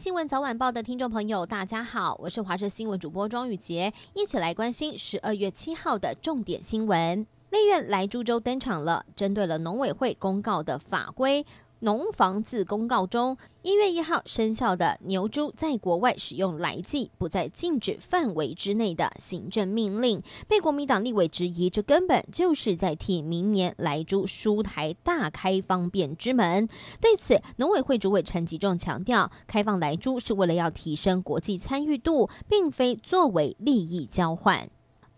新闻早晚报的听众朋友，大家好，我是华社新闻主播庄雨洁，一起来关心十二月七号的重点新闻。立院来株洲登场了，针对了农委会公告的法规。农房自公告中，一月一号生效的牛猪在国外使用来剂不在禁止范围之内的行政命令，被国民党立委质疑，这根本就是在替明年来猪输台大开方便之门。对此，农委会主委陈吉仲强调，开放来猪是为了要提升国际参与度，并非作为利益交换。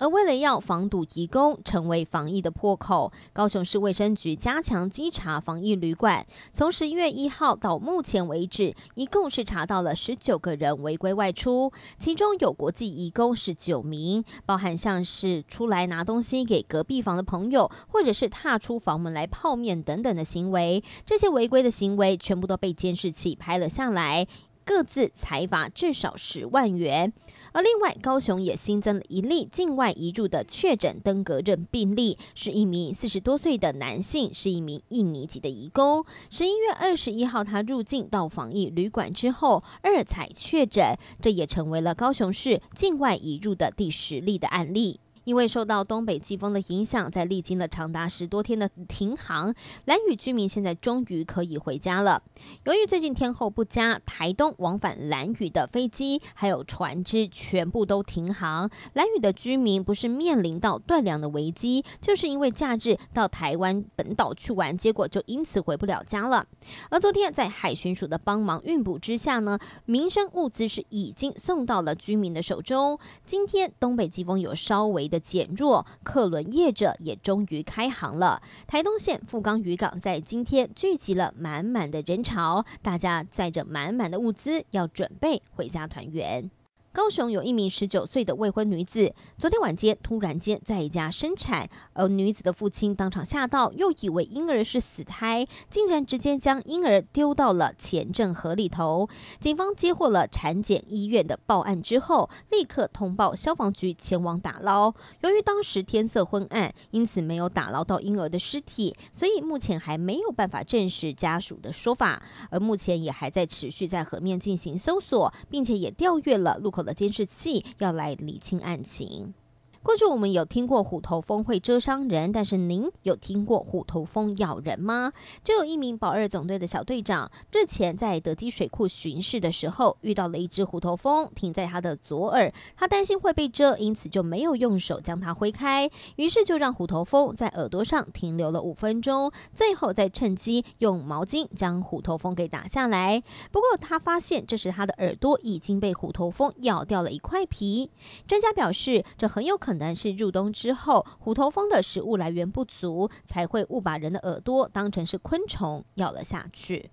而为了要防堵移工成为防疫的破口，高雄市卫生局加强稽查防疫旅馆。从十一月一号到目前为止，一共是查到了十九个人违规外出，其中有国际移工是九名，包含像是出来拿东西给隔壁房的朋友，或者是踏出房门来泡面等等的行为。这些违规的行为全部都被监视器拍了下来，各自裁罚至少十万元。而另外，高雄也新增了一例境外移入的确诊登革热病例，是一名四十多岁的男性，是一名印尼籍的移工。十一月二十一号，他入境到防疫旅馆之后，二采确诊，这也成为了高雄市境外移入的第十例的案例。因为受到东北季风的影响，在历经了长达十多天的停航，兰屿居民现在终于可以回家了。由于最近天候不佳，台东往返兰屿的飞机还有船只全部都停航，兰屿的居民不是面临到断粮的危机，就是因为假日到台湾本岛去玩，结果就因此回不了家了。而昨天在海巡署的帮忙运补之下呢，民生物资是已经送到了居民的手中。今天东北季风有稍微的减弱，客轮业者也终于开航了。台东县富冈渔港在今天聚集了满满的人潮，大家载着满满的物资，要准备回家团圆。高雄有一名十九岁的未婚女子，昨天晚间突然间在一家生产，而女子的父亲当场吓到，又以为婴儿是死胎，竟然直接将婴儿丢到了前镇河里头。警方接获了产检医院的报案之后，立刻通报消防局前往打捞。由于当时天色昏暗，因此没有打捞到婴儿的尸体，所以目前还没有办法证实家属的说法。而目前也还在持续在河面进行搜索，并且也调阅了路口的监视器要来理清案情。过去我们有听过虎头蜂会蛰伤人，但是您有听过虎头蜂咬人吗？就有一名保二总队的小队长，日前在德基水库巡视的时候，遇到了一只虎头蜂停在他的左耳，他担心会被蛰，因此就没有用手将它挥开，于是就让虎头蜂在耳朵上停留了五分钟，最后再趁机用毛巾将虎头蜂给打下来。不过他发现这时他的耳朵已经被虎头蜂咬掉了一块皮。专家表示，这很有可能。可能是入冬之后，虎头蜂的食物来源不足，才会误把人的耳朵当成是昆虫咬了下去。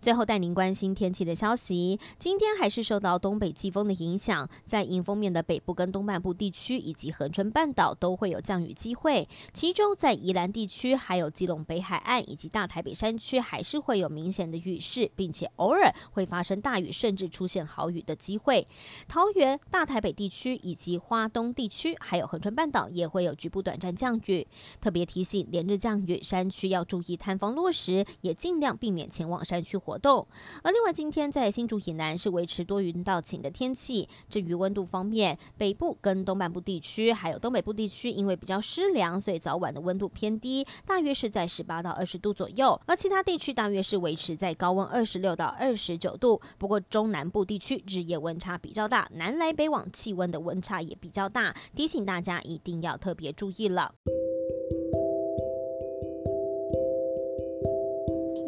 最后带您关心天气的消息。今天还是受到东北季风的影响，在迎风面的北部跟东半部地区以及恒春半岛都会有降雨机会。其中在宜兰地区、还有基隆北海岸以及大台北山区，还是会有明显的雨势，并且偶尔会发生大雨，甚至出现豪雨的机会。桃园、大台北地区以及花东地区，还有恒春半岛也会有局部短暂降雨。特别提醒，连日降雨，山区要注意塌方落石，也尽量避免前往山区活动，而另外今天在新竹以南是维持多云到晴的天气。至于温度方面，北部跟东半部地区还有东北部地区，因为比较湿凉，所以早晚的温度偏低，大约是在十八到二十度左右。而其他地区大约是维持在高温二十六到二十九度。不过中南部地区日夜温差比较大，南来北往气温的温差也比较大，提醒大家一定要特别注意了。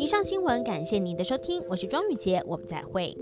以上新闻，感谢您的收听，我是庄宇杰，我们再会。